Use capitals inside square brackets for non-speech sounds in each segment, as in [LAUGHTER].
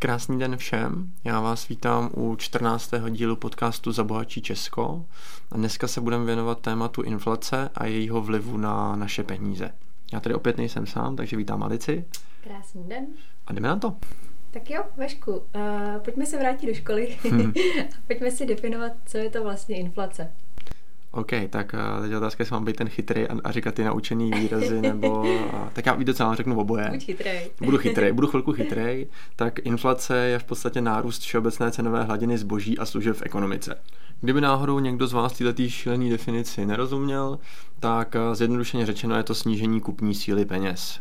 Krásný den všem, já vás vítám u 14. dílu podcastu Zabohatší Česko a dneska se budeme věnovat tématu inflace a jejího vlivu na naše peníze. Já tady opět nejsem sám, takže vítám Alici. Krásný den. A jdeme na to. Tak jo, Vašku, uh, pojďme se vrátit do školy [LAUGHS] a pojďme si definovat, co je to vlastně inflace. OK, tak uh, teď otázka, jestli mám být ten chytrý a, a říkat ty naučený výrazy, [LAUGHS] nebo... Uh, tak já víte, co vám řeknu oboje. Buď chytrý. Budu chytrý, budu chvilku [LAUGHS] chytrý. Tak inflace je v podstatě nárůst všeobecné cenové hladiny zboží a služeb v ekonomice. Kdyby náhodou někdo z vás této šílené definici nerozuměl, tak zjednodušeně řečeno je to snížení kupní síly peněz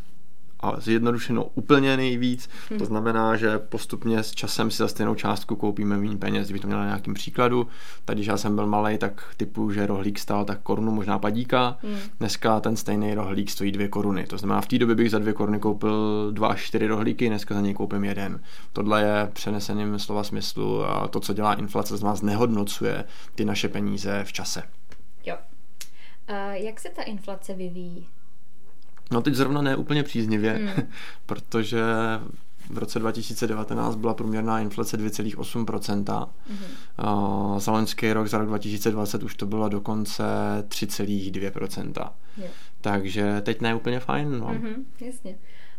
a zjednodušeno úplně nejvíc. To znamená, že postupně s časem si za stejnou částku koupíme méně peněz. Kdyby to měla na nějakým příkladu, tak když já jsem byl malý, tak typu, že rohlík stál tak korunu, možná padíka. Hmm. Dneska ten stejný rohlík stojí dvě koruny. To znamená, v té době bych za dvě koruny koupil dva až čtyři rohlíky, dneska za něj koupím jeden. Tohle je přeneseným slova smyslu a to, co dělá inflace, z nás nehodnocuje ty naše peníze v čase. Jo. A jak se ta inflace vyvíjí? No teď zrovna ne úplně příznivě, hmm. [LAUGHS] protože v roce 2019 byla průměrná inflace 2,8%. Mm-hmm. Uh, za loňský rok, za rok 2020 už to bylo dokonce 3,2%. Yeah. Takže teď ne úplně fajn. No. Mm-hmm, jasně.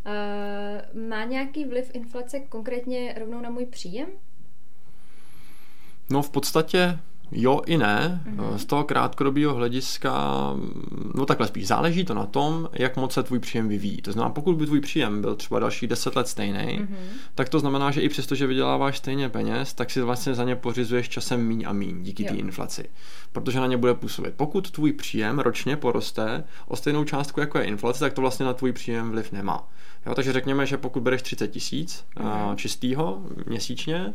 Uh, má nějaký vliv inflace konkrétně rovnou na můj příjem? No v podstatě Jo i ne. Mm-hmm. Z toho krátkodobého hlediska, no takhle spíš, záleží to na tom, jak moc se tvůj příjem vyvíjí. To znamená, pokud by tvůj příjem byl třeba další 10 let stejný, mm-hmm. tak to znamená, že i přesto, že vyděláváš stejně peněz, tak si vlastně za ně pořizuješ časem míň a míň díky té inflaci. Protože na ně bude působit. Pokud tvůj příjem ročně poroste o stejnou částku, jako je inflace, tak to vlastně na tvůj příjem vliv nemá. Jo, takže řekněme, že pokud bereš 30 tisíc mm-hmm. čistýho měsíčně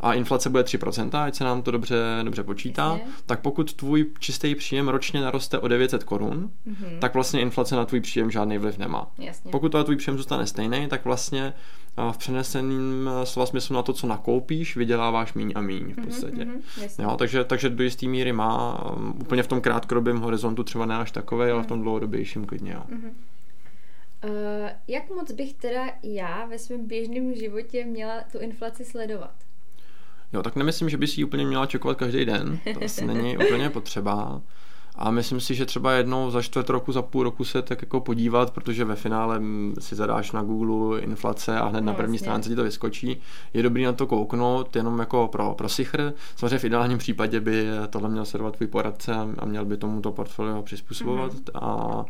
a inflace bude 3%, ať se nám to dobře, dobře počítá, Jasně. tak pokud tvůj čistý příjem ročně naroste o 900 korun, mm-hmm. tak vlastně inflace na tvůj příjem žádný vliv nemá. Jasně. Pokud to tvůj příjem zůstane stejný, tak vlastně v přeneseném slova smyslu na to, co nakoupíš, vyděláváš míň a míň v mhm, podstatě. Mm-hmm, jo, takže, takže do jisté míry má um, úplně v tom krátkodobém horizontu třeba ne až takové, mm. ale v tom dlouhodobějším klidně. Jo. Mm-hmm. Uh, jak moc bych teda já ve svém běžném životě měla tu inflaci sledovat? Jo, tak nemyslím, že by si ji úplně měla čekovat každý den. To [LAUGHS] asi není úplně potřeba. A myslím si, že třeba jednou za čtvrt roku, za půl roku se tak jako podívat, protože ve finále si zadáš na Google inflace a hned no, na první jasně. stránce ti to vyskočí. Je dobrý na to kouknout jenom jako pro, pro sichr. Samozřejmě v ideálním případě by tohle měl sledovat tvůj poradce a měl by tomu to portfolio přizpůsobovat. Mm-hmm. A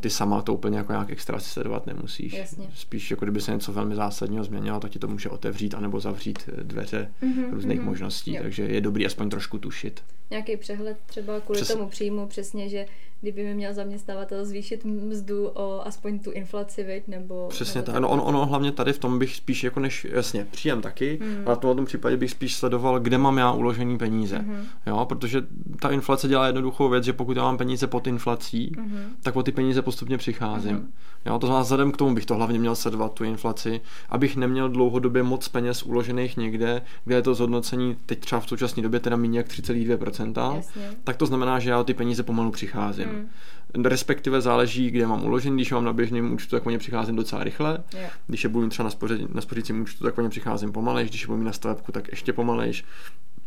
ty sama to úplně jako nějak extra sledovat nemusíš. Jasně. Spíš jako kdyby se něco velmi zásadního změnilo, tak ti to může otevřít anebo zavřít dveře mm-hmm, různých mm-hmm. možností, jo. takže je dobrý aspoň trošku tušit. Nějaký přehled třeba kvůli Přes... tomu příjmu přesně, že kdyby mi měl zaměstnavatel zvýšit mzdu o aspoň tu inflaci, viď, nebo... Přesně nebo tak, no ono, ono hlavně tady v tom bych spíš jako než, jasně, příjem taky, mm. ale v tom případě bych spíš sledoval, kde mám já uložený peníze, mm-hmm. jo, protože ta inflace dělá jednoduchou věc, že pokud já mám peníze pod inflací, mm-hmm. tak o ty peníze postupně přicházím. Mm-hmm. Jo, to znamená, vzhledem k tomu bych to hlavně měl sledovat, tu inflaci, abych neměl dlouhodobě moc peněz uložených někde, kde je to zhodnocení teď třeba v současné době teda méně jak 3,2%, Jasně. tak to znamená, že já o ty peníze pomalu přicházím. Hmm. Respektive záleží, kde mám uložený, když mám na běžném účtu, tak o ně přicházím docela rychle. Yeah. Když je budu mít třeba na, spoři, na spořícím účtu, tak o ně přicházím pomalejš, když je budu mít na stavebku, tak ještě pomalejš.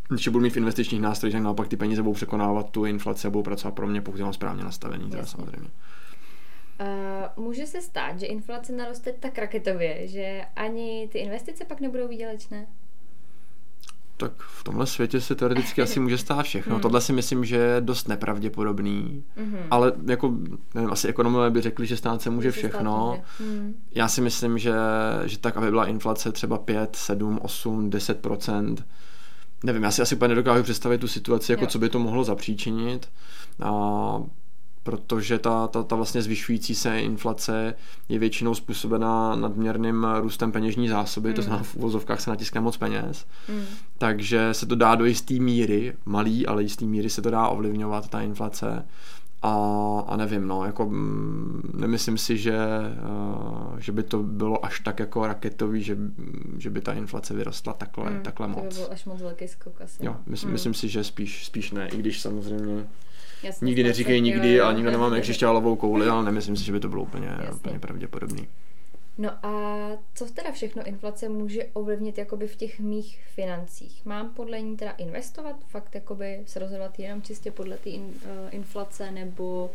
Když budu mít v investičních nástrojích, tak naopak ty peníze budou překonávat tu inflaci a budou pracovat pro mě, pokud je mám správně nastavený, teda samozřejmě. Uh, může se stát, že inflace naroste tak raketově, že ani ty investice pak nebudou výdělečné? tak v tomhle světě se teoreticky asi může stát všechno. Mm. Tohle si myslím, že je dost nepravděpodobný, mm-hmm. ale jako, nevím, asi ekonomové by řekli, že stát se může všechno. Mm. Já si myslím, že, že tak, aby byla inflace třeba 5, 7, 8, 10% nevím, já si asi úplně nedokážu představit tu situaci, jako jo. co by to mohlo zapříčinit. A protože ta, ta, ta vlastně zvyšující se inflace je většinou způsobená nadměrným růstem peněžní zásoby, mm. to znamená v uvozovkách se natiskne moc peněz, mm. takže se to dá do jisté míry, malý, ale jistý míry se to dá ovlivňovat, ta inflace. A, a nevím, no, jako mm, nemyslím si, že, uh, že by to bylo až tak jako raketový, že, že by ta inflace vyrostla takhle, mm, takhle moc. To by byl až moc velký skok asi. Jo, myslím, mm. myslím si, že spíš, spíš ne, i když samozřejmě Jasně, nikdy neříkej nikdy, a nikdo nemáme křišťálovou kouli, ale nemyslím si, že by to bylo úplně, úplně pravděpodobný. No a co teda všechno inflace může ovlivnit jakoby v těch mých financích? Mám podle ní teda investovat, fakt jakoby se rozhodovat jenom čistě podle té in, uh, inflace, nebo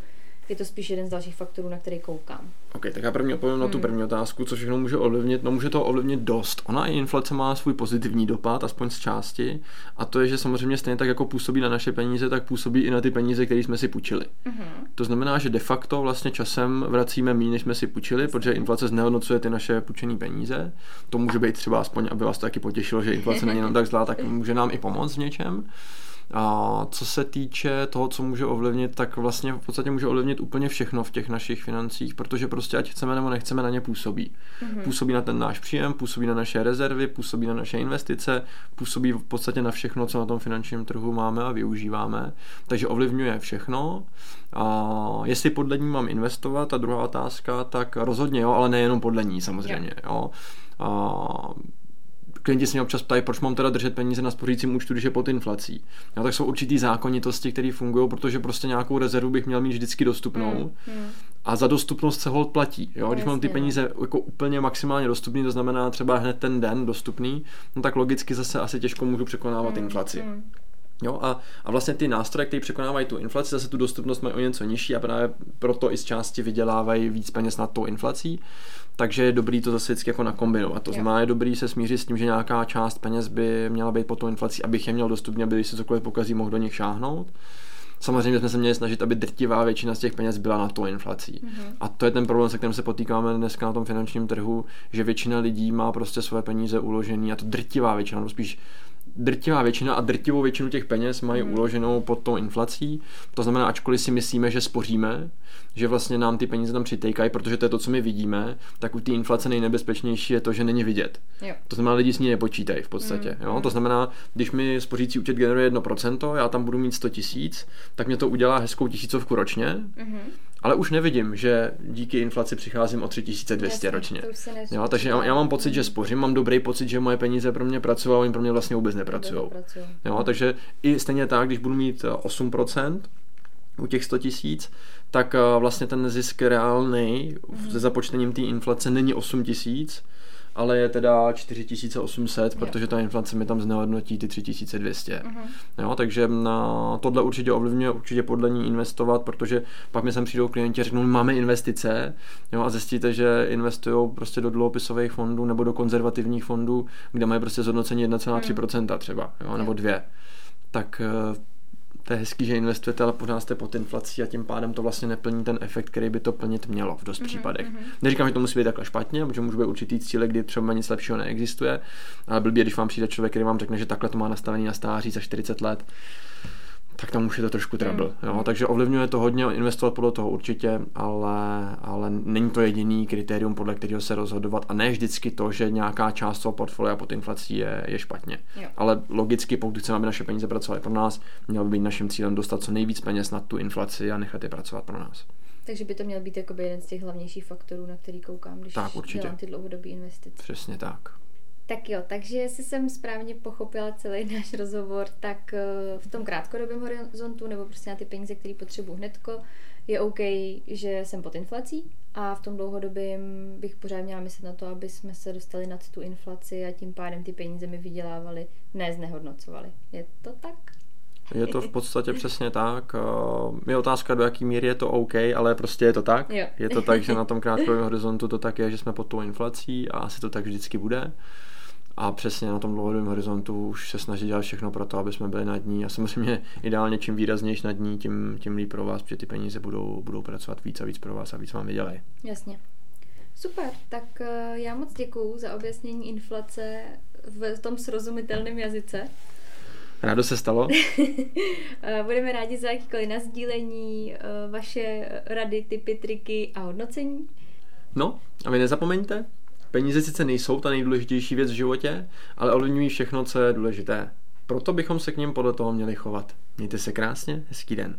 je to spíš jeden z dalších faktorů, na který koukám. Ok, tak já první odpovím hmm. na tu hmm. první otázku, co všechno může ovlivnit. No může to ovlivnit dost. Ona i inflace má svůj pozitivní dopad, aspoň z části, a to je, že samozřejmě stejně tak jako působí na naše peníze, tak působí i na ty peníze, které jsme si půjčili. Hmm. To znamená, že de facto vlastně časem vracíme méně, než jsme si půjčili, protože inflace znehodnocuje ty naše půjčené peníze. To může být třeba aspoň, aby vás to taky potěšilo, že inflace [LAUGHS] není jenom tak zlá, tak může nám i pomoct v něčem. A co se týče toho, co může ovlivnit, tak vlastně v podstatě může ovlivnit úplně všechno v těch našich financích, protože prostě ať chceme nebo nechceme, na ně působí. Mm-hmm. Působí na ten náš příjem, působí na naše rezervy, působí na naše investice, působí v podstatě na všechno, co na tom finančním trhu máme a využíváme. Takže ovlivňuje všechno. A jestli podle ní mám investovat, ta druhá otázka, tak rozhodně jo, ale nejenom podle ní samozřejmě. Jo. Jo. A klienti se mě občas ptají, proč mám teda držet peníze na spořícím účtu, když je pod inflací. No, tak jsou určitý zákonitosti, které fungují, protože prostě nějakou rezervu bych měl mít vždycky dostupnou. Mm, mm. A za dostupnost se hold platí. Jo? Když mám ty no. peníze jako úplně maximálně dostupný, to znamená třeba hned ten den dostupný, no tak logicky zase asi těžko můžu překonávat mm, inflaci. Mm. Jo, a, a vlastně ty nástroje, které překonávají tu inflaci, zase tu dostupnost mají o něco nižší a právě proto i z části vydělávají víc peněz nad tou inflací takže je dobrý to zase vždycky jako nakombinovat. To znamená, je dobrý se smířit s tím, že nějaká část peněz by měla být pod tou inflací, abych je měl dostupně, aby když se cokoliv pokazí, mohl do nich šáhnout. Samozřejmě jsme se měli snažit, aby drtivá většina z těch peněz byla na to inflací. Mm-hmm. A to je ten problém, se kterým se potýkáme dneska na tom finančním trhu, že většina lidí má prostě své peníze uložené a to drtivá většina, no spíš drtivá většina a drtivou většinu těch peněz mají mm. uloženou pod tou inflací. To znamená, ačkoliv si myslíme, že spoříme, že vlastně nám ty peníze tam přitejkají, protože to je to, co my vidíme, tak u té inflace nejnebezpečnější je to, že není vidět. Jo. To znamená, lidi s ní nepočítají v podstatě. Mm. Jo? To znamená, když mi spořící účet generuje 1%, já tam budu mít 100 tisíc, tak mě to udělá hezkou tisícovku ročně. Mm-hmm ale už nevidím, že díky inflaci přicházím o 3200 Jasně, ročně. Jo, takže já, já mám pocit, že spořím, mám dobrý pocit, že moje peníze pro mě pracují, ale oni pro mě vlastně vůbec nepracují. Jo, takže i stejně tak, když budu mít 8% u těch 100 tisíc, tak eh, vlastně ten zisk reálný mm. se započtením té inflace není 8 tisíc, ale je teda 4800, jo. protože ta inflace mi tam znehodnotí ty 3200. Uh-huh. Jo, takže na tohle určitě ovlivňuje, určitě podle ní investovat, protože pak mi sem přijdou klienti a řeknou, máme investice jo, a zjistíte, že investují prostě do dluhopisových fondů nebo do konzervativních fondů, kde mají prostě zhodnocení 1,3% třeba, jo, nebo 2. Tak eh, to je hezký, že investujete, ale pořád jste pod inflací a tím pádem to vlastně neplní ten efekt, který by to plnit mělo v dost mm-hmm. případech. Mhm. Neříkám, že to musí být takhle špatně, protože může být určitý cíle, kdy třeba nic lepšího neexistuje, ale blbě, když vám přijde člověk, který vám řekne, že takhle to má nastavený na stáří za 40 let, tak tam už je to trošku trouble. Mm. Jo? Takže ovlivňuje to hodně, investovat podle toho určitě, ale, ale není to jediný kritérium, podle kterého se rozhodovat a ne vždycky to, že nějaká část toho portfolia pod inflací je, je špatně. Jo. Ale logicky, pokud chceme, aby naše peníze pracovaly pro nás, mělo by být naším cílem dostat co nejvíc peněz na tu inflaci a nechat je pracovat pro nás. Takže by to měl být jeden z těch hlavnějších faktorů, na který koukám, když tak, určitě. dělám ty dlouhodobé investice. Přesně tak. Tak jo, takže jestli jsem správně pochopila celý náš rozhovor, tak eh, v tom krátkodobém horizontu nebo prostě na ty peníze, které potřebuji hnedko, je OK, že jsem pod inflací a v tom dlouhodobém bych pořád měla myslet na to, aby jsme se dostali nad tu inflaci a tím pádem ty peníze mi vydělávali, ne znehodnocovali. Je to tak? Je to v podstatě přesně tak. Eh, je otázka, do jaký míry je to OK, ale prostě je to tak. Jo. Je to tak, že na [LAUGHS] tom krátkodobém horizontu to tak je, že jsme pod tou inflací a asi to tak vždycky bude a přesně na tom dlouhodobém horizontu už se snažit dělat všechno pro to, aby jsme byli nad ní a samozřejmě ideálně čím výraznější nad ní, tím, tím líp pro vás, protože ty peníze budou, budou pracovat víc a víc pro vás a víc vám vydělají. Jasně. Super, tak eh, já moc děkuju za objasnění inflace v tom srozumitelném jazyce. Rádo se stalo. [LAUGHS] Eh, budeme rádi za jakýkoliv nazdílení, eh, vaše rady, typy, triky a hodnocení. No, a vy nezapomeňte, Peníze sice nejsou ta nejdůležitější věc v životě, ale ovlivňují všechno, co je důležité. Proto bychom se k ním podle toho měli chovat. Mějte se krásně, hezký den.